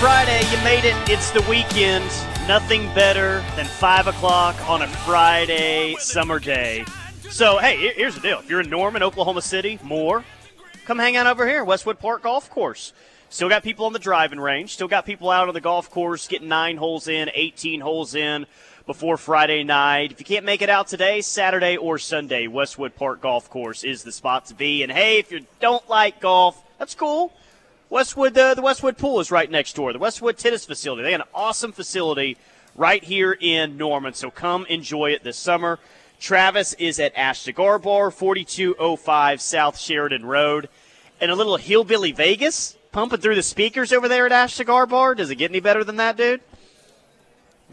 Friday. You made it. It's the weekend. Nothing better than 5 o'clock on a Friday summer day. So, hey, here's the deal. If you're in Norman, Oklahoma City, Moore, come hang out over here, Westwood Park Golf Course. Still got people on the driving range. Still got people out on the golf course getting nine holes in, 18 holes in before Friday night. If you can't make it out today, Saturday or Sunday, Westwood Park Golf Course is the spot to be. And hey, if you don't like golf, that's cool. Westwood, uh, the Westwood Pool is right next door. The Westwood Tennis Facility. They have an awesome facility right here in Norman. So come enjoy it this summer. Travis is at Ash Cigar Bar, 4205 South Sheridan Road. And a little hillbilly Vegas pumping through the speakers over there at Ash Cigar Bar. Does it get any better than that, dude?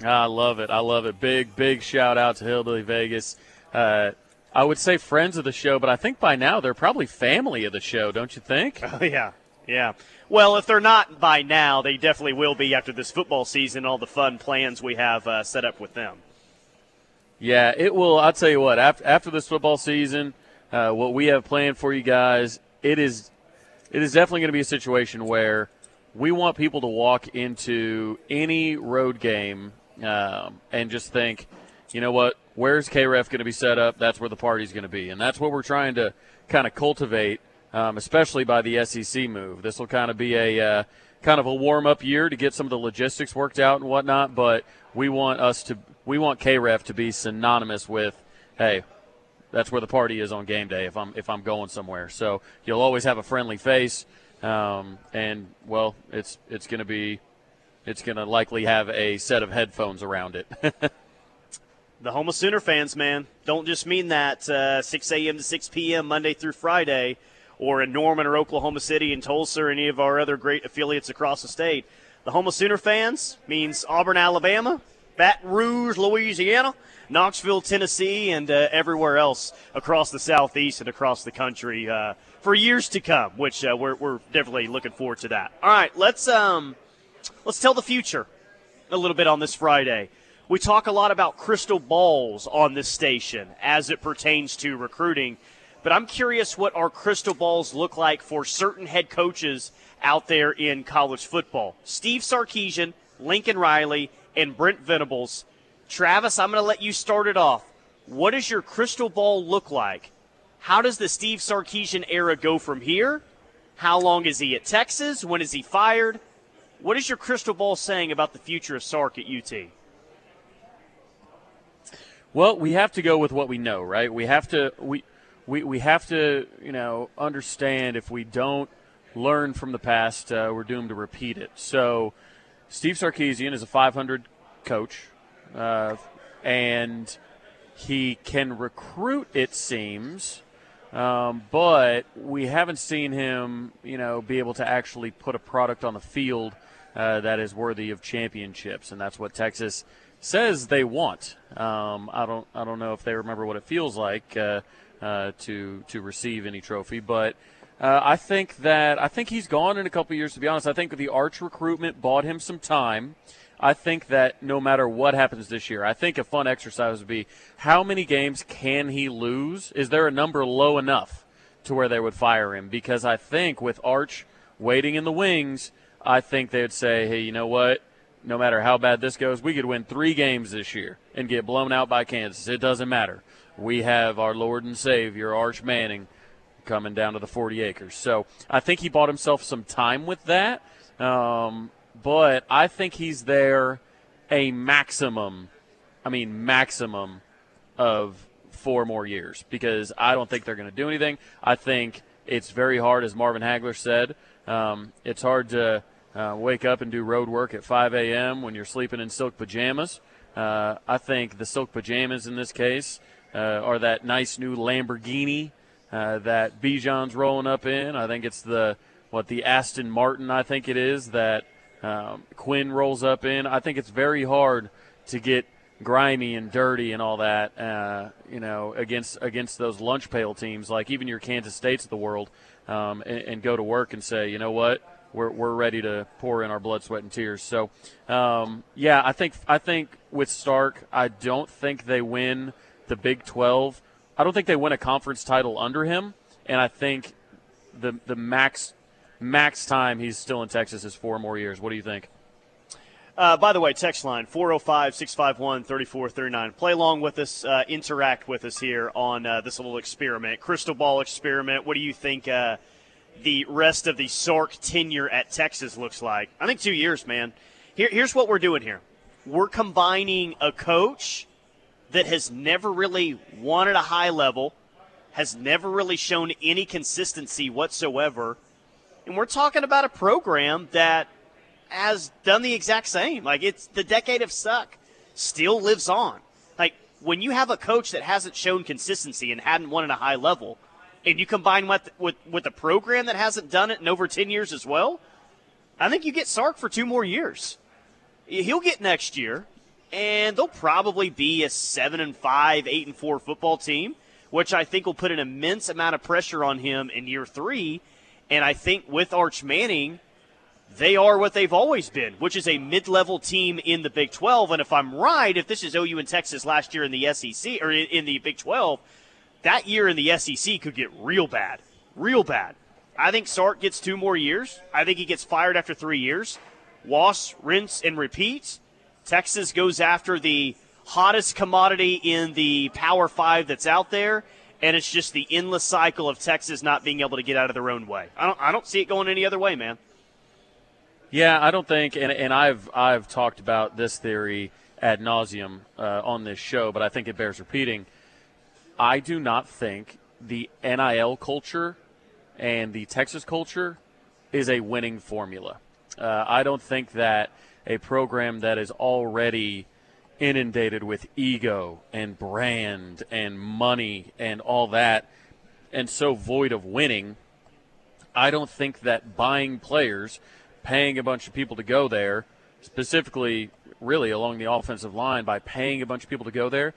I love it. I love it. Big, big shout out to Hillbilly Vegas. Uh, I would say friends of the show, but I think by now they're probably family of the show, don't you think? Oh, yeah. Yeah. Well, if they're not by now, they definitely will be after this football season, all the fun plans we have uh, set up with them. Yeah, it will. I'll tell you what, after, after this football season, uh, what we have planned for you guys, it is, it is definitely going to be a situation where we want people to walk into any road game um, and just think, you know what, where's KREF going to be set up? That's where the party's going to be. And that's what we're trying to kind of cultivate um, especially by the SEC move. This will kind of be a uh, kind of a warm up year to get some of the logistics worked out and whatnot. But we want us to we want KREF to be synonymous with hey. That's where the party is on game day. If I'm if I'm going somewhere, so you'll always have a friendly face, um, and well, it's it's going to be, it's going to likely have a set of headphones around it. the home of Sooner fans, man. Don't just mean that uh, 6 a.m. to 6 p.m. Monday through Friday or in Norman or Oklahoma City and Tulsa or any of our other great affiliates across the state. The home of Sooner fans means Auburn, Alabama, Baton Rouge, Louisiana, Knoxville, Tennessee, and uh, everywhere else across the southeast and across the country uh, for years to come. Which uh, we're, we're definitely looking forward to that. All right, let's um, let's tell the future a little bit on this Friday. We talk a lot about crystal balls on this station as it pertains to recruiting. But I'm curious what our crystal balls look like for certain head coaches out there in college football. Steve Sarkisian, Lincoln Riley, and Brent Venables. Travis, I'm going to let you start it off. What does your crystal ball look like? How does the Steve Sarkisian era go from here? How long is he at Texas? When is he fired? What is your crystal ball saying about the future of Sark at UT? Well, we have to go with what we know, right? We have to we we, we have to, you know, understand if we don't learn from the past, uh, we're doomed to repeat it. So, Steve Sarkisian is a 500 coach, uh, and he can recruit, it seems, um, but we haven't seen him, you know, be able to actually put a product on the field uh, that is worthy of championships, and that's what Texas says they want. Um, I don't, I don't know if they remember what it feels like uh, to to receive any trophy. But uh, I think that I think he's gone in a couple years. To be honest, I think the Arch recruitment bought him some time. I think that no matter what happens this year, I think a fun exercise would be how many games can he lose? Is there a number low enough to where they would fire him? Because I think with Arch waiting in the wings, I think they would say, hey, you know what? No matter how bad this goes, we could win three games this year and get blown out by Kansas. It doesn't matter we have our Lord and Savior, Arch Manning, coming down to the 40 acres. So I think he bought himself some time with that. Um, but I think he's there a maximum, I mean, maximum of four more years because I don't think they're going to do anything. I think it's very hard, as Marvin Hagler said, um, it's hard to uh, wake up and do road work at 5 a.m. when you're sleeping in silk pajamas. Uh, I think the silk pajamas in this case uh, or that nice new Lamborghini uh, that Bijan's rolling up in. I think it's the what the Aston Martin I think it is that um, Quinn rolls up in. I think it's very hard to get grimy and dirty and all that, uh, you know, against against those lunch pail teams like even your Kansas States of the world, um, and, and, go to work and say, you know what, we're, we're ready to pour in our blood, sweat, and tears. So, um, yeah, I think I think with Sark, I don't think they win the Big 12. I don't think they win a conference title under him, and I think the the max max time he's still in Texas is four more years. What do you think? Uh, by the way, text line 405 651 3439. Play along with us, uh, interact with us here on uh, this little experiment, crystal ball experiment. What do you think uh, the rest of the Sark tenure at Texas looks like? I think two years, man. Here, here's what we're doing here we're combining a coach that has never really won at a high level, has never really shown any consistency whatsoever. And we're talking about a program that has done the exact same. Like it's the decade of suck still lives on. Like when you have a coach that hasn't shown consistency and hadn't won at a high level, and you combine with with with a program that hasn't done it in over ten years as well, I think you get Sark for two more years. He'll get next year, and they'll probably be a seven and five, eight and four football team, which I think will put an immense amount of pressure on him in year three. And I think with Arch Manning, they are what they've always been, which is a mid-level team in the Big 12. And if I'm right, if this is OU and Texas last year in the SEC or in the Big 12, that year in the SEC could get real bad, real bad. I think Sark gets two more years. I think he gets fired after three years. Wash, rinse, and repeat. Texas goes after the hottest commodity in the Power Five that's out there, and it's just the endless cycle of Texas not being able to get out of their own way. I don't, I don't see it going any other way, man. Yeah, I don't think, and, and I've I've talked about this theory ad nauseum uh, on this show, but I think it bears repeating. I do not think the NIL culture and the Texas culture is a winning formula. Uh, I don't think that a program that is already inundated with ego and brand and money and all that, and so void of winning, I don't think that buying players – paying a bunch of people to go there, specifically, really along the offensive line, by paying a bunch of people to go there,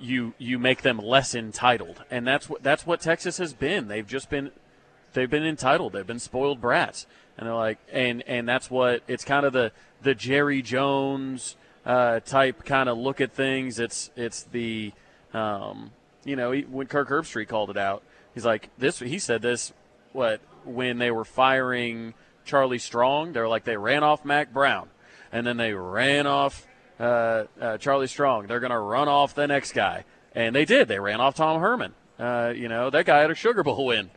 you you make them less entitled, and that's what that's what Texas has been. They've just been they've been entitled. They've been spoiled brats, and they're like, and and that's what it's kind of the the Jerry Jones uh, type kind of look at things. It's it's the um, you know when Kirk Herbstreit called it out, he's like this. He said this what when they were firing Charlie Strong. They're like they ran off Mack Brown, and then they ran off uh, uh, Charlie Strong. They're to run off the next guy, and they did. They ran off Tom Herman. Uh, you know that guy had a Sugar Bowl win.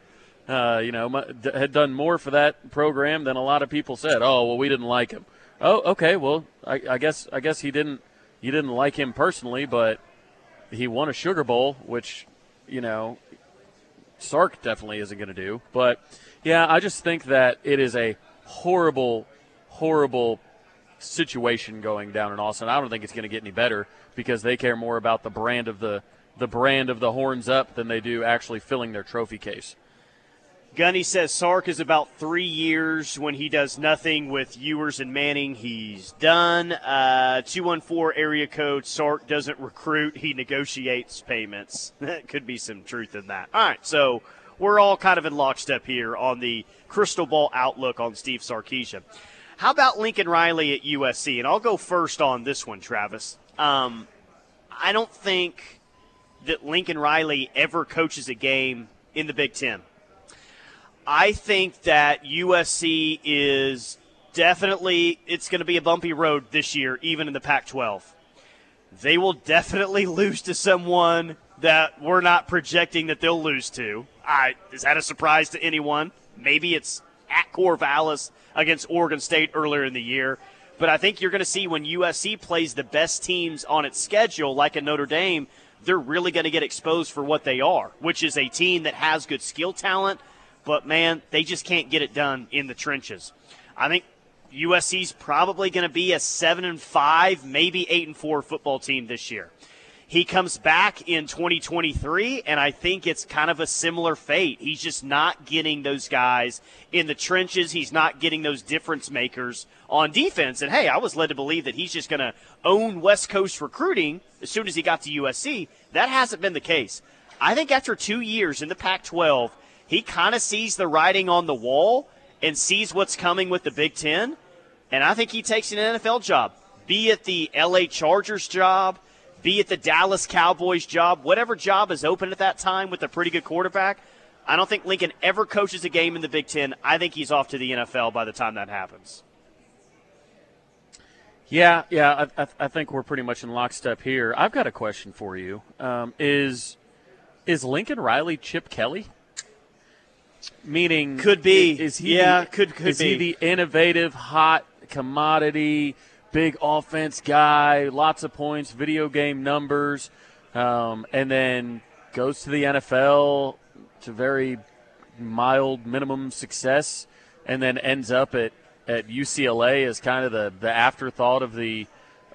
Uh, you know, had done more for that program than a lot of people said. Oh, well, we didn't like him. Oh, okay. Well, I, I guess I guess he didn't. You didn't like him personally, but he won a Sugar Bowl, which you know Sark definitely isn't going to do. But yeah, I just think that it is a horrible, horrible situation going down in Austin. I don't think it's going to get any better because they care more about the brand of the the brand of the horns up than they do actually filling their trophy case. Gunny says Sark is about three years. When he does nothing with Ewers and Manning, he's done. Uh, 214 area code Sark doesn't recruit, he negotiates payments. That could be some truth in that. All right, so we're all kind of in lockstep here on the crystal ball outlook on Steve Sarkisian. How about Lincoln Riley at USC? And I'll go first on this one, Travis. Um, I don't think that Lincoln Riley ever coaches a game in the Big Ten. I think that USC is definitely it's going to be a bumpy road this year, even in the Pac-12. They will definitely lose to someone that we're not projecting that they'll lose to. I, is that a surprise to anyone? Maybe it's at Corvallis against Oregon State earlier in the year. But I think you're going to see when USC plays the best teams on its schedule, like a Notre Dame, they're really going to get exposed for what they are, which is a team that has good skill talent, but man, they just can't get it done in the trenches. I think USC's probably going to be a seven and five, maybe eight and four football team this year. He comes back in 2023, and I think it's kind of a similar fate. He's just not getting those guys in the trenches. He's not getting those difference makers on defense. And hey, I was led to believe that he's just going to own West Coast recruiting as soon as he got to USC. That hasn't been the case. I think after two years in the Pac 12, he kind of sees the writing on the wall and sees what's coming with the Big Ten. And I think he takes an NFL job, be it the LA Chargers job, be it the Dallas Cowboys job, whatever job is open at that time with a pretty good quarterback, I don't think Lincoln ever coaches a game in the Big Ten. I think he's off to the NFL by the time that happens. Yeah, yeah, I, I, I think we're pretty much in lockstep here. I've got a question for you. Um, is is Lincoln Riley Chip Kelly? Meaning, could be. Is he? Yeah, the, could could is be. he the innovative, hot commodity, big offense guy, lots of points, video game numbers, um, and then goes to the NFL to very mild minimum success, and then ends up at at UCLA as kind of the, the afterthought of the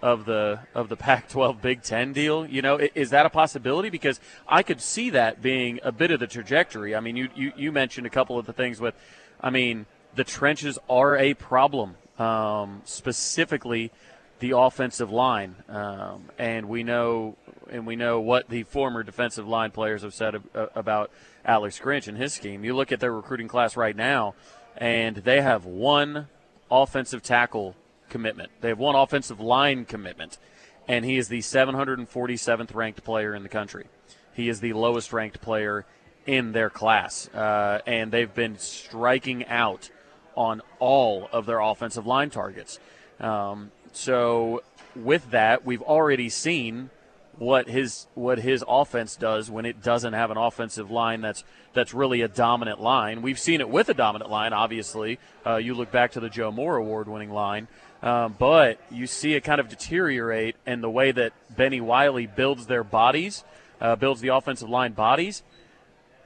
of the of the Pac-12 Big Ten deal. You know, is that a possibility? Because I could see that being a bit of the trajectory. I mean, you you, you mentioned a couple of the things with, I mean, the trenches are a problem, um, specifically the offensive line, um, and we know and we know what the former defensive line players have said about Alex Grinch and his scheme. You look at their recruiting class right now, and they have one offensive tackle commitment. They have one offensive line commitment, and he is the 747th ranked player in the country. He is the lowest ranked player in their class, uh, and they've been striking out on all of their offensive line targets. Um, so, with that, we've already seen what his what his offense does when it doesn't have an offensive line that's that's really a dominant line. We've seen it with a dominant line, obviously. Uh, you look back to the Joe Moore award-winning line, um, but you see it kind of deteriorate in the way that Bennie Wylie builds their bodies, uh, builds the offensive line bodies.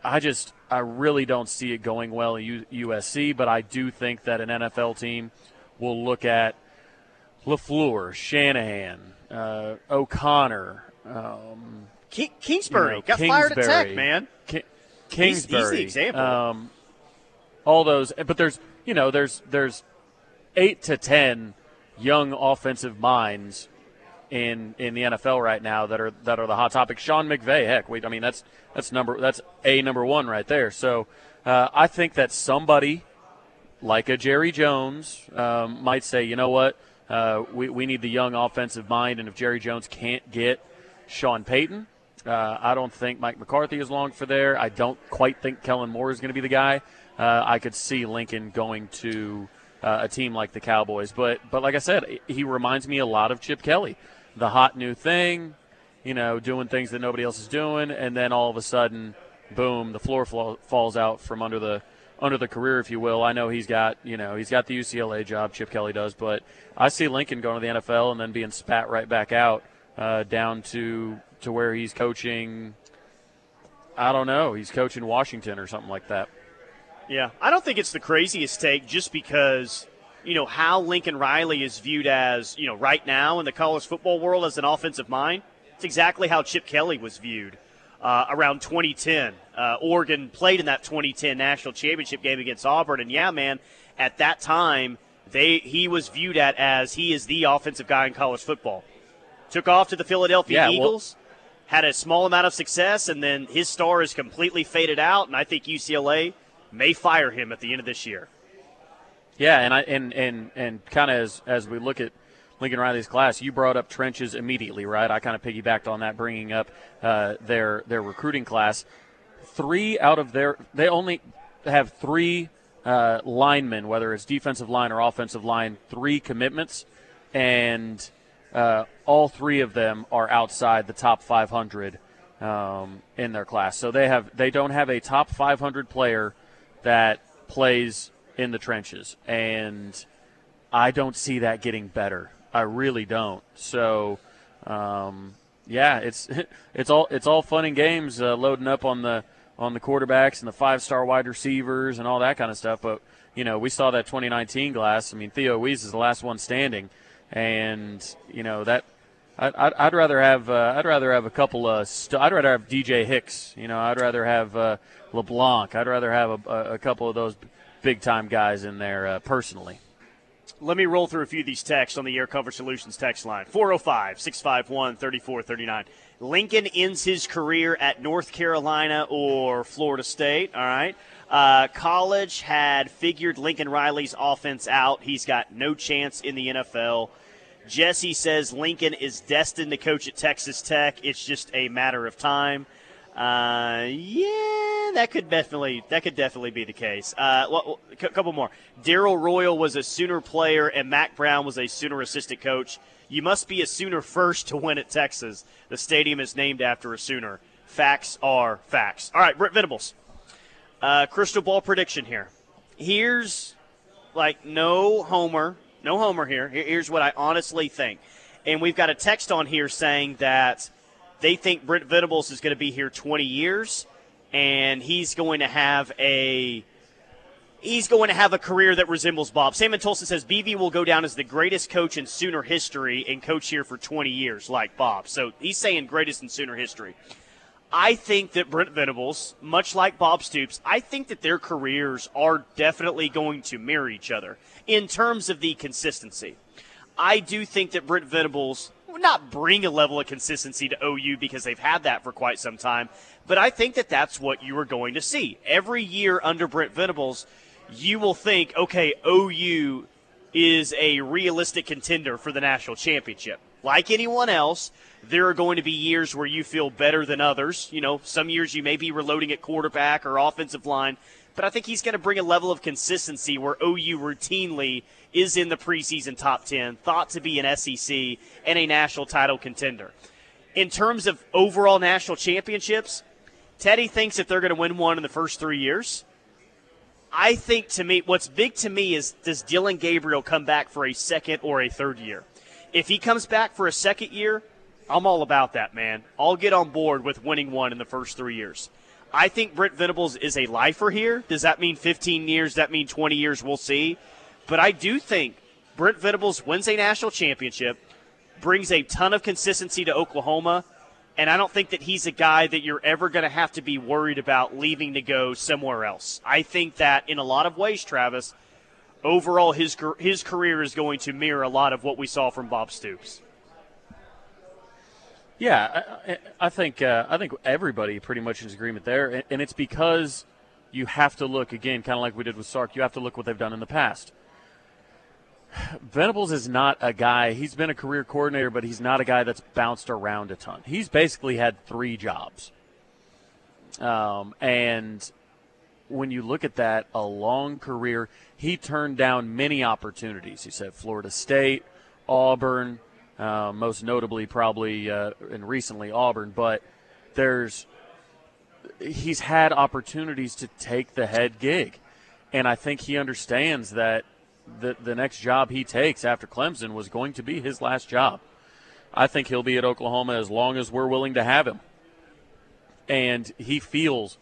I just I really don't see it going well in U- USC, but I do think that an NFL team will look at LaFleur, Shanahan, uh, O'Connell, um, Kingsbury you know, got Kingsbury, fired at Tech, man. Ki- Kingsbury, he's, he's the example. Um, all those, but there's you know there's there's eight to ten young offensive minds in in the NFL right now that are that are the hot topic. Sean McVay, heck, I mean that's that's number that's a number one right there. So uh, I think that somebody like a Jerry Jones um, might say, you know what, uh, we we need the young offensive mind, and if Jerry Jones can't get Sean Payton. Uh, I don't think Mike McCarthy is long for there. I don't quite think Kellen Moore is going to be the guy. Uh, I could see Lincoln going to uh, a team like the Cowboys, but but like I said, he reminds me a lot of Chip Kelly, the hot new thing, you know, doing things that nobody else is doing, and then all of a sudden, boom, the floor falls out from under the under the career, if you will. I know he's got you know he's got the UCLA job, Chip Kelly does, but I see Lincoln going to the NFL and then being spat right back out uh, down to to where he's coaching. I don't know. He's coaching Washington or something like that. Yeah, I don't think it's the craziest take, just because you know how Lincoln Riley is viewed as you know right now in the college football world as an offensive mind. It's exactly how Chip Kelly was viewed uh, around 2010. Uh, Oregon played in that 2010 national championship game against Auburn, and yeah, man, at that time they he was viewed at as he is the offensive guy in college football took off to the Philadelphia yeah, Eagles, well, had a small amount of success, and then his star is completely faded out. And I think UCLA may fire him at the end of this year. Yeah, and I and and and kind of as as we look at Lincoln Riley's class, you brought up trenches immediately, right? I kind of piggybacked on that, bringing up uh, their their recruiting class. Three out of their they only have three uh, linemen, whether it's defensive line or offensive line, three commitments, and uh, all three of them are outside the top 500 um, in their class. So they have they don't have a top 500 player that plays in the trenches, and I don't see that getting better. I really don't. So, um, yeah, it's it's all it's all fun and games uh, loading up on the on the quarterbacks and the five star wide receivers and all that kind of stuff. But you know, we saw that 2019 glass. I mean, Theo Wease is the last one standing and you know that I'd, I'd rather have uh, I'd rather have a couple of st- I'd rather have DJ Hicks. You know, I'd rather have uh, LeBlanc. I'd rather have a, a couple of those big time guys in there uh, personally. Let me roll through a few of these texts on the Air Comfort Solutions text line 405 651 3439. Lincoln ends his career at North Carolina or Florida State. All right. Uh, college had figured Lincoln Riley's offense out. He's got no chance in the NFL. Jesse says Lincoln is destined to coach at Texas Tech. It's just a matter of time. Uh, yeah, that could definitely that could definitely be the case. Uh, well, a couple more. Darrell Royal was a Sooner player, and Mack Brown was a Sooner assistant coach. You must be a Sooner first to win at Texas. The stadium is named after a Sooner. Facts are facts. All right, Brent Venables. Uh, crystal ball prediction here. Here's like no homer, no homer here. Here's what I honestly think. And we've got a text on here saying that they think Brent Venables is going to be here 20 years, and he's going to have a he's going to have a career that resembles Bob. Sam and Tulsa says BV will go down as the greatest coach in Sooner history and coach here for 20 years, like Bob. So he's saying greatest in Sooner history. I think that Brent Venables, much like Bob Stoops, I think that their careers are definitely going to mirror each other in terms of the consistency. I do think that Brent Venables will not bring a level of consistency to OU because they've had that for quite some time, but I think that that's what you are going to see. Every year under Brent Venables, you will think, okay, OU is a realistic contender for the national championship. Like anyone else, there are going to be years where you feel better than others. You know, some years you may be reloading at quarterback or offensive line, but I think he's going to bring a level of consistency where OU routinely is in the preseason top 10, thought to be an SEC and a national title contender. In terms of overall national championships, Teddy thinks that they're going to win one in the first three years. I think to me, what's big to me is does Dillon Gabriel come back for a second or a third year? If he comes back for a second year, I'm all about that, man. I'll get on board with winning one in the first three years. I think Brent Venables is a lifer here. Does that mean 15 years? Does that mean 20 years? We'll see. But I do think Brent Venables wins a national championship, brings a ton of consistency to Oklahoma, and I don't think that he's a guy that you're ever going to have to be worried about leaving to go somewhere else. I think that in a lot of ways, Travis, overall his his career is going to mirror a lot of what we saw from Bob Stoops. Yeah, I, I think uh, I think everybody pretty much is agreement there, and it's because you have to look again, kind of like we did with Sark. You have to look what they've done in the past. Venables is not a guy. He's been a career coordinator, but he's not a guy that's bounced around a ton. He's basically had three jobs, um, and when you look at that, a long career, he turned down many opportunities. He said Florida State, Auburn, uh, most notably probably uh, and recently Auburn. But there's he's had opportunities to take the head gig, and I think he understands that the the next job he takes after Clemson was going to be his last job. I think he'll be at Oklahoma as long as we're willing to have him, and he feels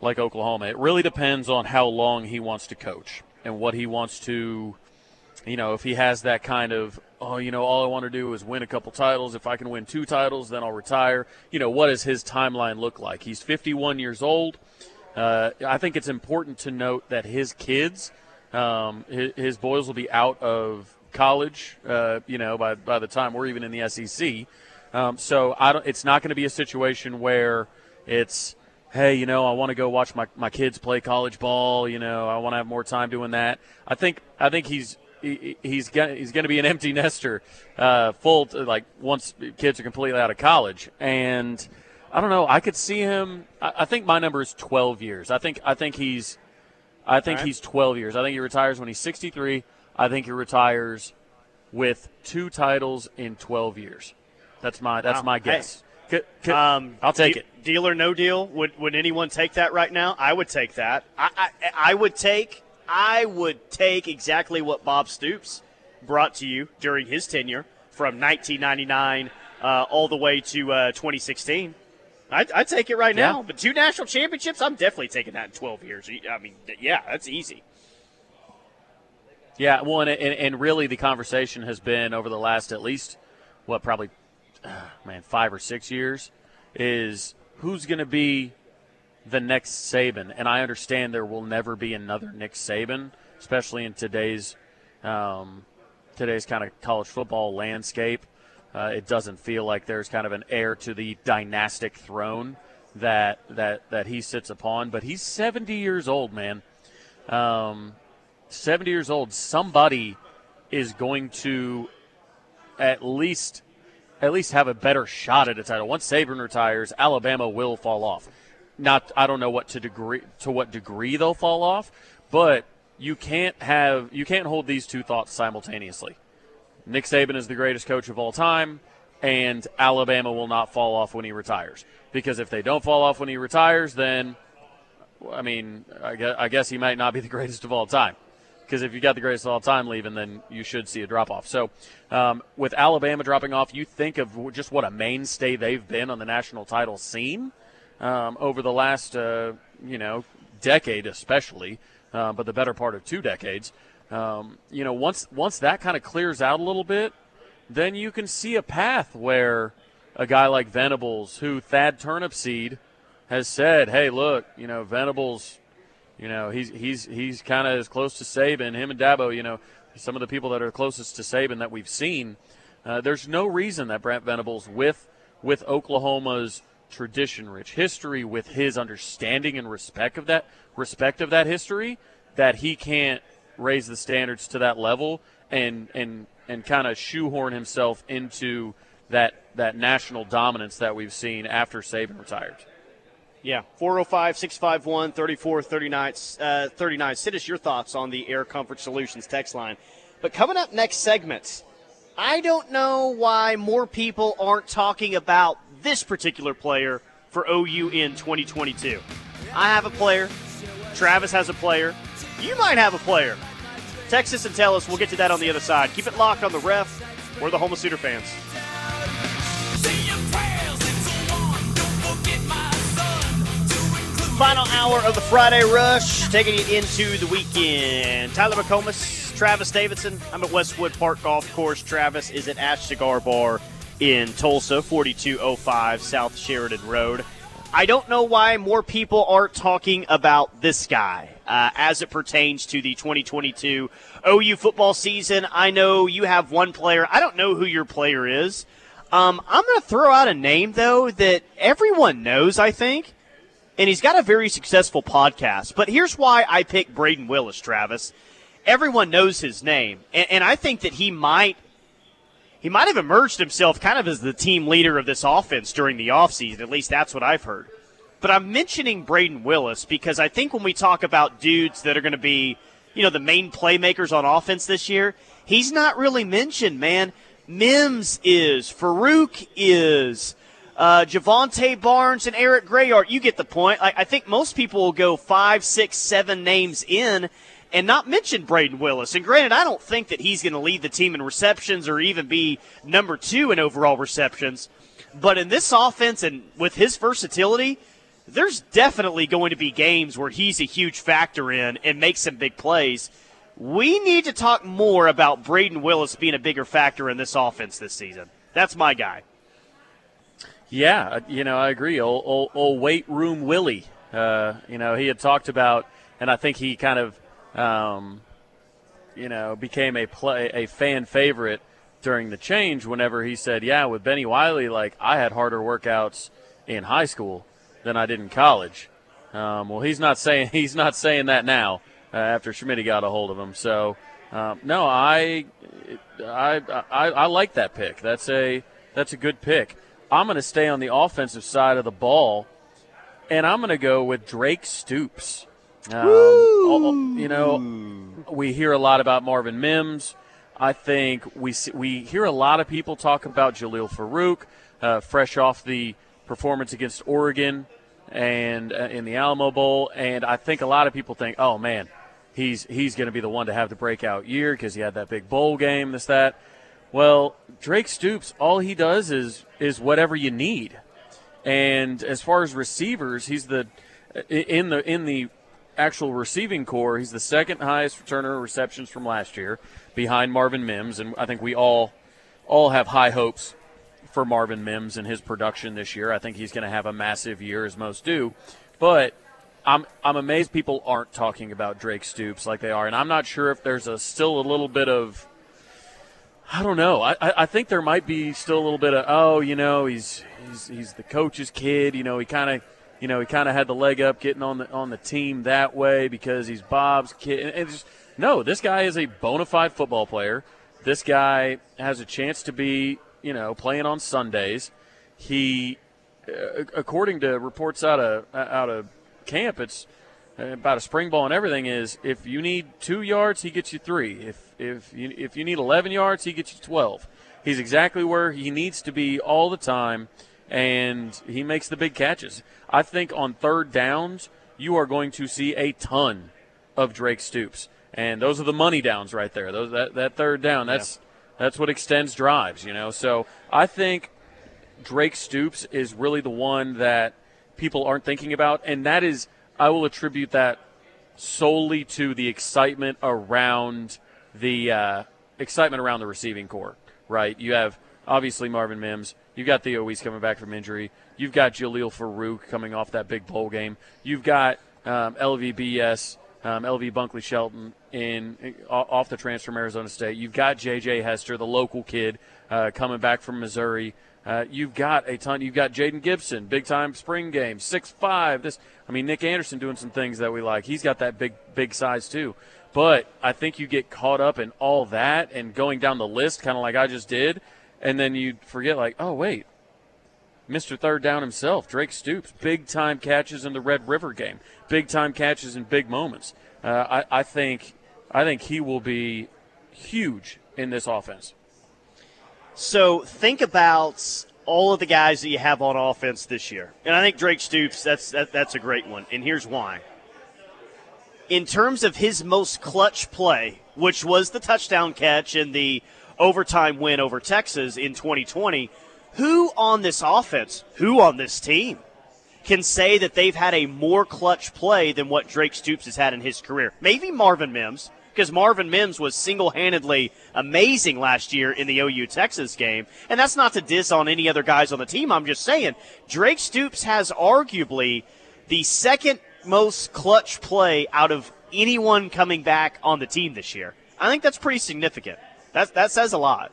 like Oklahoma. It really depends on how long he wants to coach and what he wants to you know, if he has that kind of, oh, you know, all I want to do is win a couple titles. If I can win two titles, then I'll retire. You know, what does his timeline look like? He's 51 years old. Uh, I think it's important to note that his kids, um, his, his, boys will be out of college, uh, you know, by, by the time we're even in the SEC. Um, so I don't, it's not going to be a situation where it's, hey, you know, I want to go watch my, my kids play college ball. You know, I want to have more time doing that. I think I think he's he, he's going he's going to be an empty nester, uh, full to, like once kids are completely out of college, and I don't know. I could see him. I, I think my number is 12 years. I think I think he's I think right. he's 12 years. I think he retires when he's 63. I think he retires with two titles in 12 years. That's my that's wow. my guess. Hey. Um, I'll take de- it. Deal or no deal? Would would anyone take that right now? I would take that. I I, I would take I would take exactly what Bob Stoops brought to you during his tenure from 1999 uh, all the way to uh, 2016. I'd, I'd, take it right yeah. now. But two national championships, I'm definitely taking that in 12 years. I mean, yeah, that's easy. Yeah, well, and, and, and really the conversation has been over the last at least, what, probably, man, five or six years, is who's going to be the next Saban, and I understand there will never be another Nick Saban, especially in today's um, today's kind of college football landscape. Uh, it doesn't feel like there's kind of an heir to the dynastic throne that that that he sits upon. But he's 70 years old, man. Um, 70 years old. Somebody is going to at least at least have a better shot at a title. Once Saban retires, Alabama will fall off. Not I don't know what to degree to what degree they'll fall off, but you can't have you can't hold these two thoughts simultaneously. Nick Saban is the greatest coach of all time, and Alabama will not fall off when he retires. Because if they don't fall off when he retires, then I mean, I guess, I guess he might not be the greatest of all time because if you got the greatest of all time leaving, then you should see a drop off. So, um, with Alabama dropping off, you think of just what a mainstay they've been on the national title scene um, over the last, uh, you know, decade, especially, uh, but the better part of two decades. Um, you know, once once that kind of clears out a little bit, then you can see a path where a guy like Venables, who Thad Turnipseed has said, "Hey, look, you know, Venables." You know, he's he's he's kind of as close to Saban. Him and Dabo, you know, some of the people that are closest to Saban that we've seen. Uh, there's no reason that Brent Venables, with with Oklahoma's tradition-rich history, with his understanding and respect of that respect of that history, that he can't raise the standards to that level and and and kind of shoehorn himself into that that national dominance that we've seen after Saban retired. Yeah, 405 651 3439. Uh, 39. Send us your thoughts on the Air Comfort Solutions text line. But coming up next segments, I don't know why more people aren't talking about this particular player for OU in 2022. I have a player. Travis has a player. You might have a player. Texas and tell us. We'll get to that on the other side. Keep it locked on the ref. We're the Home of Sooner fans. Final hour of the Friday Rush, taking you into the weekend. Tyler McComas, Travis Davidson. I'm at Westwood Park Golf Course. Travis is at Ash Cigar Bar in Tulsa, 4205 South Sheridan Road. I don't know why more people aren't talking about this guy uh, as it pertains to the 2022 OU football season. I know you have one player. I don't know who your player is. Um, I'm going to throw out a name, though, that everyone knows, I think and he's got a very successful podcast. But here's why I picked Brayden Willis, Travis. Everyone knows his name, and, and, I think that he might he might have emerged himself kind of as the team leader of this offense during the offseason. At least that's what I've heard. But I'm mentioning Brayden Willis because I think when we talk about dudes that are going to be, you know, the main playmakers on offense this year, he's not really mentioned, man. Mims is, Farooq is, uh, Jovantae Barnes and Eric Grayart. You get the point. I, I think most people will go five, six, seven names in and not mention Brayden Willis. And granted, I don't think that he's going to lead the team in receptions or even be number two in overall receptions. But in this offense and with his versatility, there's definitely going to be games where he's a huge factor in and makes some big plays. We need to talk more about Brayden Willis being a bigger factor in this offense this season. That's my guy. Yeah, uh, you know, I agree. Old, old, old weight room Willie. Uh, you know, he had talked about, and I think he kind of, um, you know, became a play a fan favorite during the change. Whenever he said, "Yeah, with Bennie Wylie, like I had harder workouts in high school than I did in college." Um, well, he's not saying he's not saying that now uh, after Schmidt got a hold of him. So, um, no, I, I, I, I like that pick. That's a that's a good pick. I'm going to stay on the offensive side of the ball, and I'm going to go with Drake Stoops. Um, you know, we hear a lot about Marvin Mims. I think we see, we hear a lot of people talk about Jalil Farooq, uh, fresh off the performance against Oregon and uh, in the Alamo Bowl, and I think a lot of people think, oh man, he's he's going to be the one to have the breakout year because he had that big bowl game, this that. Well, Drake Stoops, all he does is is whatever you need. And as far as receivers, he's the in the in the actual receiving corps, he's the second highest returner of receptions from last year, behind Marvin Mims, and I think we all all have high hopes for Marvin Mims and his production this year. I think he's going to have a massive year, as most do. But I'm I'm amazed people aren't talking about Drake Stoops like they are, and I'm not sure if there's a still a little bit of I don't know. I, I think there might be still a little bit of oh, you know, he's he's he's the coach's kid. You know, he kind of you know he kind of had the leg up getting on the on the team that way because he's Bob's kid. And just, no, this guy is a bona fide football player. This guy has a chance to be you know, playing on Sundays. He, uh, according to reports out of out of camp, it's about a spring ball and everything. Is if you need two yards, he gets you three. If if you if you need 11 yards, he gets you 12. He's exactly where he needs to be all the time, and he makes the big catches. I think on third downs, you are going to see a ton of Drake Stoops, and those are the money downs right there. Those that, that third down, that's yeah. that's what extends drives, you know. So I think Drake Stoops is really the one that people aren't thinking about, and that is I will attribute that solely to the excitement around the uh, excitement around the receiving corps. Right, you have obviously Marvin Mims. You've got Theo Wease coming back from injury. You've got Jalil Farooq coming off that big bowl game. You've got um, LVBS, um, LV Bunkley Shelton in, in, off the transfer from Arizona State. You've got J.J. Hester, the local kid, uh, coming back from Missouri. Uh, you've got a ton. You've got Jayden Gibson, big time spring game, six five. This, I mean, Nick Anderson doing some things that we like. He's got that big big size too. But I think you get caught up in all that and going down the list, kind of like I just did, and then you forget, like, oh wait, Mr. Third Down himself, Drake Stoops, big time catches in the Red River game, big time catches in big moments. Uh, I, I think, I think he will be huge in this offense. So think about all of the guys that you have on offense this year, and I think Drake Stoops that's that, that's a great one, and here's why. In terms of his most clutch play, which was the touchdown catch and the overtime win over Texas in 2020, who on this offense, who on this team, can say that they've had a more clutch play than what Drake Stoops has had in his career? Maybe Marvin Mims because Marvin Mims was single handedly amazing last year in the OU Texas game. And that's not to diss on any other guys on the team. I'm just saying Drake Stoops has arguably the second most clutch play out of anyone coming back on the team this year. I think that's pretty significant. That that says a lot.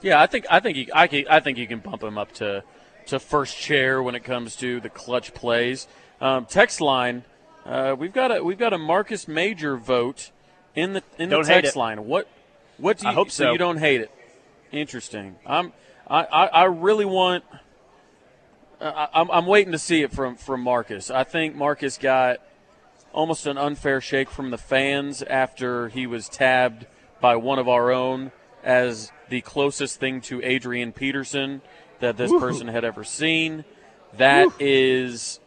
Yeah, I think I think he, I, can, I think you can bump him up to to first chair when it comes to the clutch plays. Um, text line, uh, we've got a we've got a Marcus Major vote in the in the text line. What what do you I hope so. so. You don't hate it. Interesting. I'm I, I, I really want. I, I'm, I'm waiting to see it from from Marcus. I think Marcus got almost an unfair shake from the fans after he was tabbed by one of our own as the closest thing to Adrian Peterson that this person had ever seen. That is,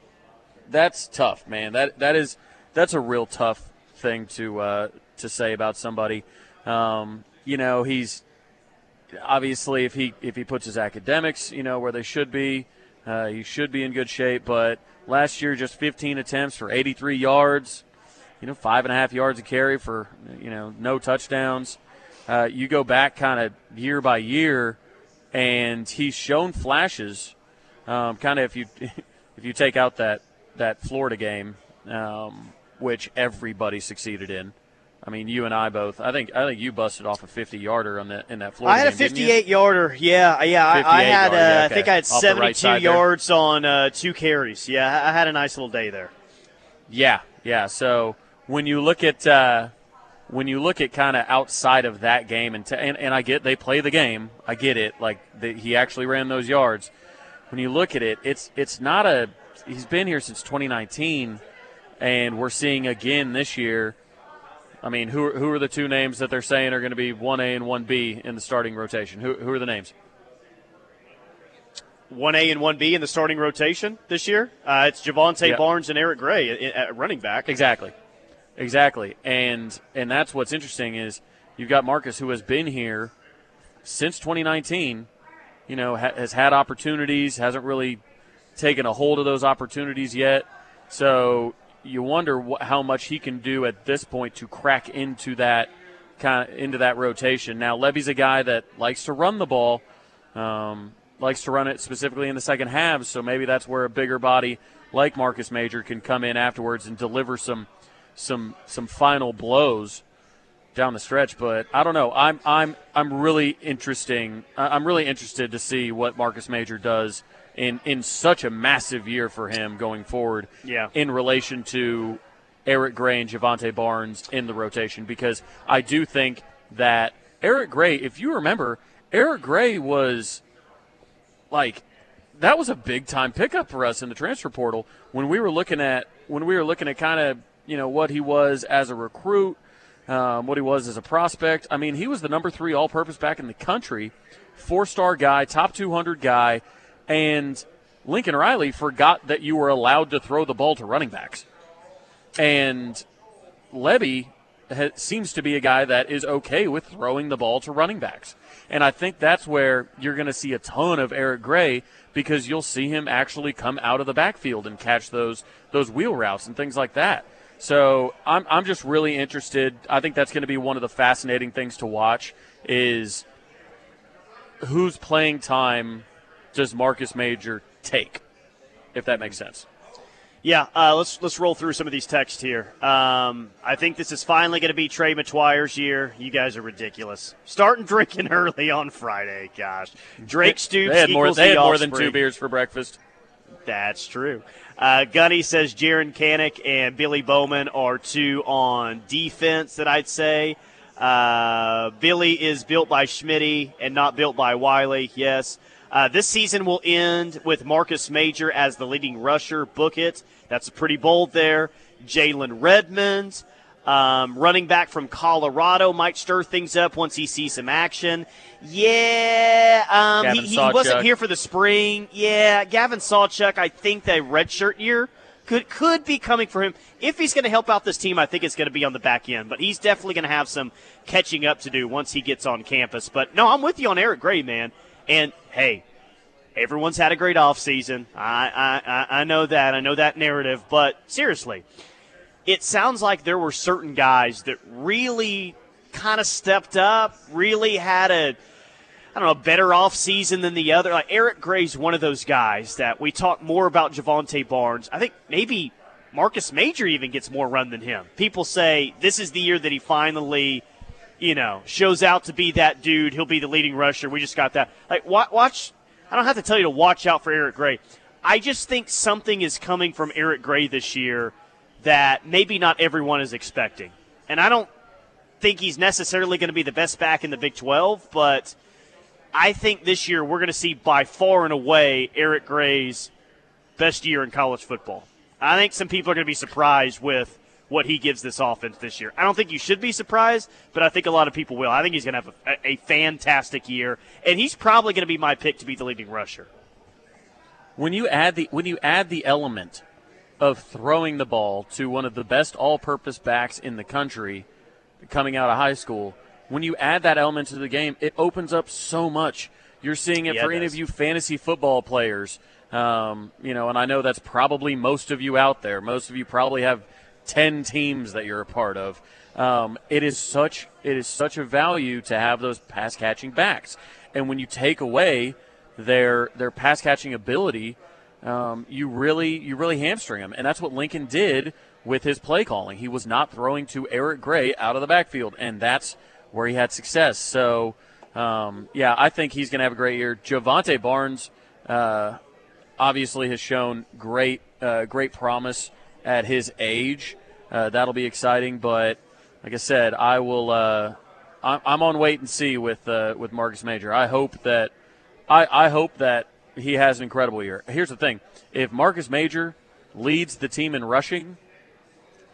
that's tough, man. That that is that's a real tough thing to uh, to say about somebody. Um, you know, he's obviously if he if he puts his academics, you know, where they should be, uh, he should be in good shape. But last year, just 15 attempts for 83 yards, you know, five and a half yards a carry for you know no touchdowns. Uh, you go back kind of year by year, and he's shown flashes. Um, kind of if you if you take out that that Florida game, um, which everybody succeeded in. I mean, you and I both. I think I think you busted off a 50 yarder on that in that Florida. I had game, a 58 yarder. Yeah, yeah. I, I had. Uh, yeah, okay. I think I had off 72 right yards there. on uh, two carries. Yeah, I had a nice little day there. Yeah, yeah. So when you look at uh, when you look at kind of outside of that game, and, t- and and I get they play the game. I get it. Like the, he actually ran those yards. When you look at it, it's it's not a. He's been here since 2019, and we're seeing again this year I mean, who, who are the two names that they're saying are going to be 1A and 1B in the starting rotation? Who, who are the names? 1A and 1B in the starting rotation this year? Uh, it's Jovantae yep. Barnes and Eric Gray at running back. Exactly. Exactly. And and that's what's interesting is you've got Marcus who has been here since 2019, you know, ha- has had opportunities, hasn't really taken a hold of those opportunities yet. So you wonder wh- how much he can do at this point to crack into that kind of into that rotation. Now Lebby's a guy that likes to run the ball, um, likes to run it specifically in the second half. So maybe that's where a bigger body like Marcus Major can come in afterwards and deliver some some some final blows down the stretch. But I don't know. I'm I'm I'm really interesting. I'm really interested to see what Marcus Major does in in such a massive year for him going forward. Yeah. In relation to Eric Gray and Jovantae Barnes in the rotation, because I do think that Eric Gray, if you remember, Eric Gray was like that was a big time pickup for us in the transfer portal when we were looking at when we were looking at kind of you know what he was as a recruit, um, what he was as a prospect. I mean, he was the number three all-purpose back in the country, four-star guy, top 200 guy, and Lincoln Riley forgot that you were allowed to throw the ball to running backs, and Lebby ha- seems to be a guy that is okay with throwing the ball to running backs. And I think that's where you're going to see a ton of Eric Gray because you'll see him actually come out of the backfield and catch those those wheel routes and things like that. So I'm I'm just really interested. I think that's going to be one of the fascinating things to watch is whose playing time does Marcus Major take, if that makes sense. Yeah, uh, let's let's roll through some of these texts here. Um, I think this is finally going to be Trey McTwire's year. You guys are ridiculous. Starting drinking early on Friday. Gosh, Drake Stoops They had more. They had more than two beers for breakfast. That's true. Uh, Gunny says Jaren Kanak and Billy Bowman are two on defense that I'd say. Uh, Billy is built by Schmitty and not built by Wylie. Yes. Uh, this season will end with Marcus Major as the leading rusher. Book it. That's pretty bold there. Jalen Redmond, um, running back from Colorado, might stir things up once he sees some action. Yeah, um, he, he wasn't here for the spring. Yeah, Gavin Sawchuk, I think the redshirt year could could be coming for him. If he's going to help out this team, I think it's going to be on the back end. But he's definitely going to have some catching up to do once he gets on campus. But no, I'm with you on Eric Gray, man. And hey, everyone's had a great offseason. I, I I know that. I know that narrative. But seriously, it sounds like there were certain guys that really kind of stepped up, really had a I don't know, better off season than the other. Like Eric Gray's one of those guys that we talk more about Jovantae Barnes. I think maybe Marcus Major even gets more run than him. People say this is the year that he finally, you know, shows out to be that dude. He'll be the leading rusher. We just got that. Like watch. I don't have to tell you to watch out for Eric Gray. I just think something is coming from Eric Gray this year that maybe not everyone is expecting. And I don't think he's necessarily going to be the best back in the Big 12, but I think this year we're going to see by far and away Eric Gray's best year in college football. I think some people are going to be surprised with what he gives this offense this year. I don't think you should be surprised, but I think a lot of people will. I think he's going to have a, a fantastic year, and he's probably going to be my pick to be the leading rusher. when you add the when you add the element of throwing the ball to one of the best all-purpose backs in the country coming out of high school when you add that element to the game it opens up so much you're seeing it Yeah, for it any does. of you fantasy football players um, you know and i know that's probably most of you out there most of you probably have 10 teams that you're a part of um, it is such it is such a value to have those pass catching backs and when you take away their their pass catching ability, um, you really you really hamstring him, and that's what Lincoln did with his play calling. He was not throwing to Eric Gray out of the backfield, and that's where he had success. So, um, yeah, I think he's going to have a great year. Jovantae Barnes uh, obviously has shown great uh, great promise at his age. Uh, that'll be exciting, but like I said, I will. Uh, I'm, on wait and see with uh, with Marcus Major. I hope that I, I hope that he has an incredible year. Here's the thing: if Marcus Major leads the team in rushing,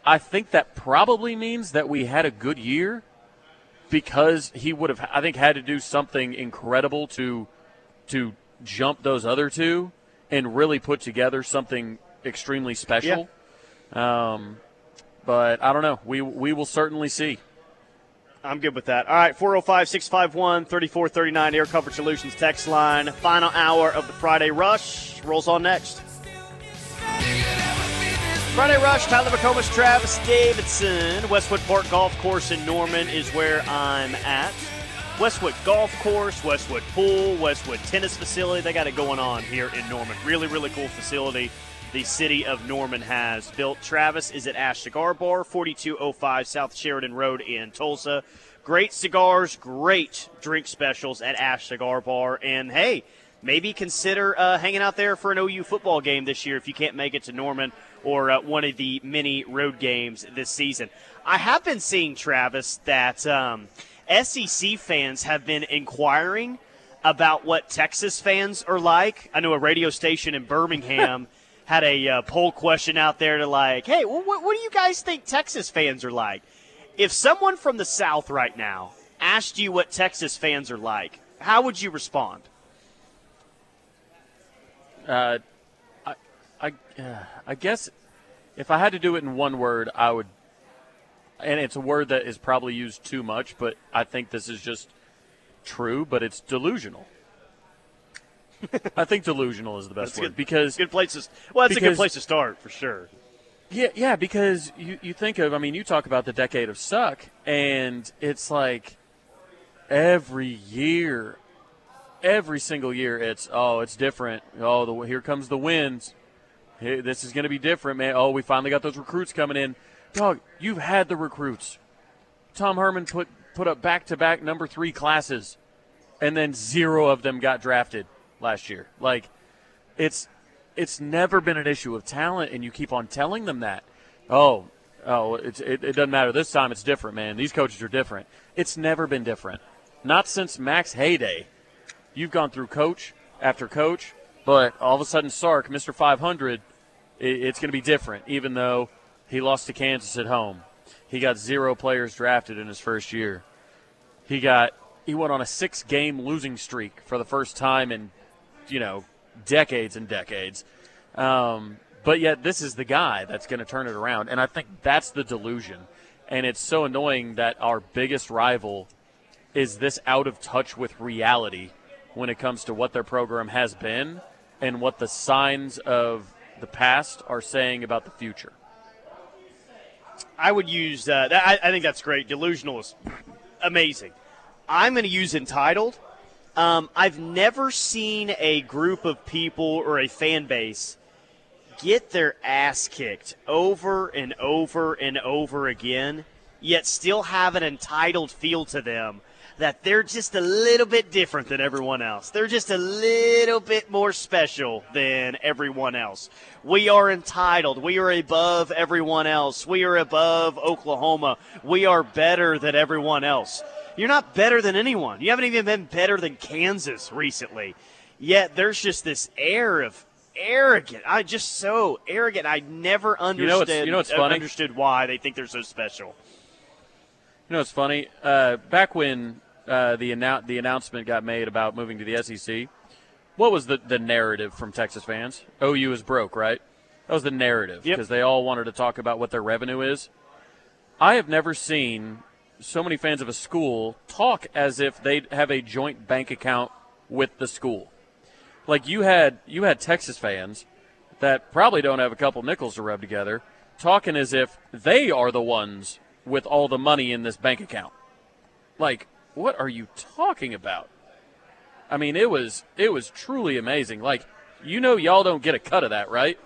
I think that probably means that we had a good year because he would have, I think, had to do something incredible to to jump those other two and really put together something extremely special. Um, but I don't know. We we will certainly see. I'm good with that. All right, 405 651 3439 Air Comfort Solutions text line. Final hour of the Friday Rush rolls on next. Friday Rush, Tyler McComas, Travis Davidson. Westwood Park Golf Course in Norman is where I'm at. Westwood Golf Course, Westwood Pool, Westwood Tennis Facility. They got it going on here in Norman. Really, really cool facility the city of Norman has built. Travis is at Ash Cigar Bar, 4205 South Sheridan Road in Tulsa. Great cigars, great drink specials at Ash Cigar Bar. And hey, maybe consider uh, hanging out there for an OU football game this year if you can't make it to Norman or uh, one of the many road games this season. I have been seeing, Travis, that um, SEC fans have been inquiring about what Texas fans are like. I know a radio station in Birmingham had a uh, poll question out there to like, hey, what, what do you guys think Texas fans are like? If someone from the South right now asked you what Texas fans are like, how would you respond? Uh, I, I, uh, I guess if I had to do it in one word, I would, and it's a word that is probably used too much, but I think this is just true, but it's delusional. I think delusional is the best That's word good. because Good place to, well, that's a good place to start for sure. Yeah, yeah, because you, you think of, I mean, you talk about the decade of suck, and it's like every year, every single year, it's, oh, it's different. Oh, the, here comes the winds Hey, this is going to be different, man. Oh, we finally got those recruits coming in. Dog, you've had the recruits. Tom Herman put, put up back to back number three classes, and then zero of them got drafted last year. Like, it's it's never been an issue of talent, and you keep on telling them that. Oh, oh, it, it doesn't matter. This time it's different, man. These coaches are different. It's never been different. Not since Mack's heyday. You've gone through coach after coach, but all of a sudden, Sark, Mr. 500, it, it's going to be different, even though he lost to Kansas at home. He got zero players drafted in his first year. He got he went on a six game losing streak for the first time in you know decades and decades. Um, but yet this is the guy that's going to turn it around, and I think that's the delusion. And it's so annoying that our biggest rival is this out of touch with reality when it comes to what their program has been and what the signs of the past are saying about the future. I would use uh, that. I, I think that's great. Delusional is amazing. I'm going to use entitled. Um, I've never seen a group of people or a fan base get their ass kicked over and over and over again, yet still have an entitled feel to them that they're just a little bit different than everyone else. They're just a little bit more special than everyone else. We are entitled. We are above everyone else. We are above Oklahoma. We are better than everyone else. You're not better than anyone. You haven't even been better than Kansas recently. Yet there's just this air of arrogant. I just so arrogant. I never understood. know what's- you know what's funny? Understood why they think they're so special. You know, it's funny. Uh, back when uh, the annou- the announcement got made about moving to the SEC, what was the, the narrative from Texas fans? OU is broke, right? That was the narrative Yep. because they all wanted to talk about what their revenue is. I have never seen so many fans of a school talk as if they have a joint bank account with the school. Like you had you had Texas fans that probably don't have a couple nickels to rub together talking as if they are the ones with all the money in this bank account. Like, what are you talking about? I mean, it was it was truly amazing. Like, you know y'all don't get a cut of that, right?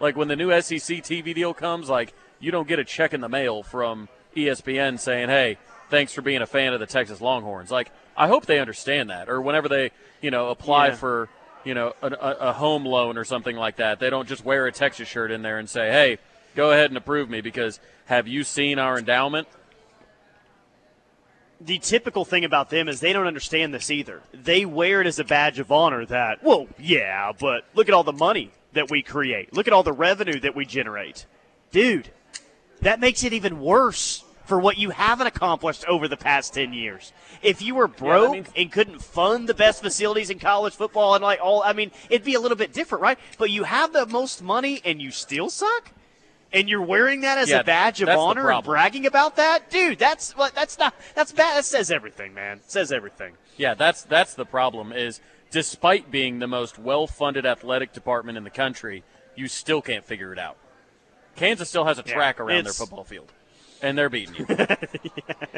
Like when the new SEC TV deal comes, like you don't get a check in the mail from ESPN saying, "Hey, thanks for being a fan of the Texas Longhorns." Like, I hope they understand that. Or whenever they, you know, apply Yeah. for, you know, a, a, a home loan or something like that, they don't just wear a Texas shirt in there and say, "Hey, go ahead and approve me," because have you seen our endowment? the typical thing about them is they don't understand this either. They wear it as a badge of honor that, well, yeah, but look at all the money that we create. Look at all the revenue that we generate. Dude, that makes it even worse for what you haven't accomplished over the past 10 years. If you were broke means- and couldn't fund the best facilities in college football and like all, I mean, it'd be a little bit different, right? But you have the most money and you still suck? And you're wearing that as Yeah, a badge of honor and bragging about that, dude. That's what. That's not. That's bad. That says everything, man. It says everything. Yeah, that's that's the problem. Is despite being the most well-funded athletic department in the country, you still can't figure it out. Kansas still has a Yeah, track around their football field, and they're beating you.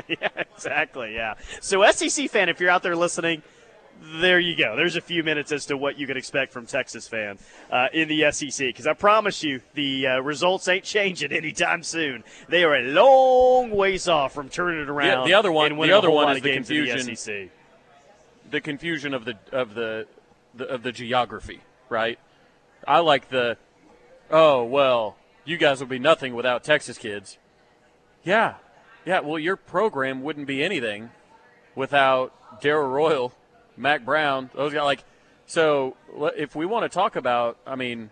yeah, exactly. Yeah. So SEC fan, if you're out there listening, there you go. There's a few minutes as to what you can expect from Texas fan uh, in the SEC. Because I promise you, the uh, results ain't changing anytime soon. They are a long ways off from turning it around. the other one- the other one is the confusion. The SEC. the confusion of the of the, the of the geography, right? I like the oh well, you guys would be nothing without Texas kids. Yeah, yeah. Well, your program wouldn't be anything without Darrell Royal, Mack Brown. Those guys like. So if we want to talk about, I mean,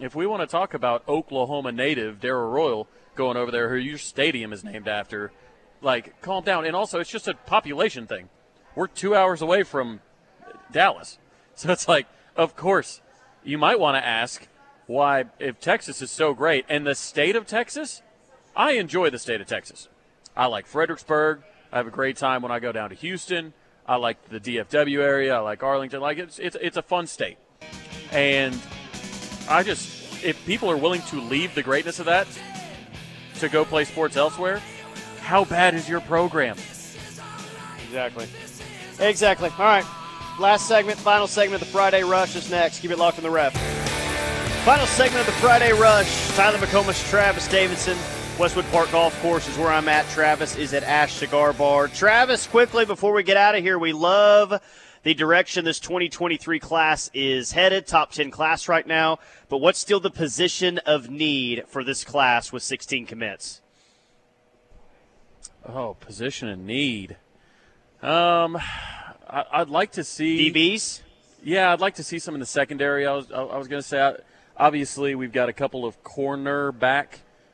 if we want to talk about Oklahoma native Darrell Royal going over there, who your stadium is named after, like calm down. And also, it's just a population thing. We're two hours away from Dallas, so it's like, of course, you might want to ask why if Texas is so great and the state of Texas. I enjoy the state of Texas. I like Fredericksburg. I have a great time when I go down to Houston. I like the DFW area. I like Arlington. Like it's it's it's a fun state, and I just if people are willing to leave the greatness of that to go play sports elsewhere, how bad is your program? Exactly. Exactly. All right. Last segment, final segment of the Friday Rush is next. Keep it locked on the ref. Final segment of the Friday Rush. Tyler McComas, Travis Davidson. Westwood Park Golf Course is where I'm at. Travis is at Ash Cigar Bar. Travis, quickly before we get out of here, we love the direction this 2023 class is headed. Top 10 class right now. But what's still the position of need for this class with 16 commits? Oh, position of need. Um, I, would like to see DBs. Yeah, I'd like to see some in the secondary. I was I, was going to say, obviously, we've got a couple of cornerback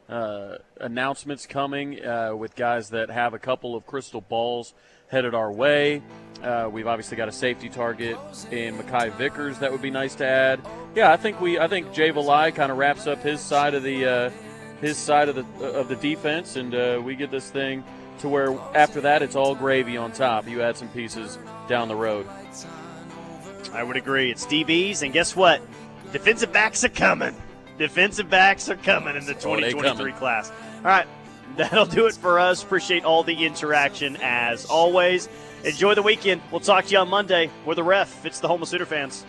uh, announcements coming uh, with guys that have a couple of crystal balls headed our way. Uh, we've obviously got a safety target in Makari Vickers that would be nice to add. Yeah, I think we I think Jay Valai kind of wraps up his side of the uh, his side of the of the defense, and uh, we get this thing to where after that it's all gravy on top. You add some pieces down the road. I would agree. It's DBs, and guess what? Defensive backs are coming. Defensive backs are coming in the 2023 class. All right, that'll do it for us. Appreciate all the interaction as always. Enjoy the weekend. We'll talk to you on Monday. We're the ref. It's the Homeless Sooner fans.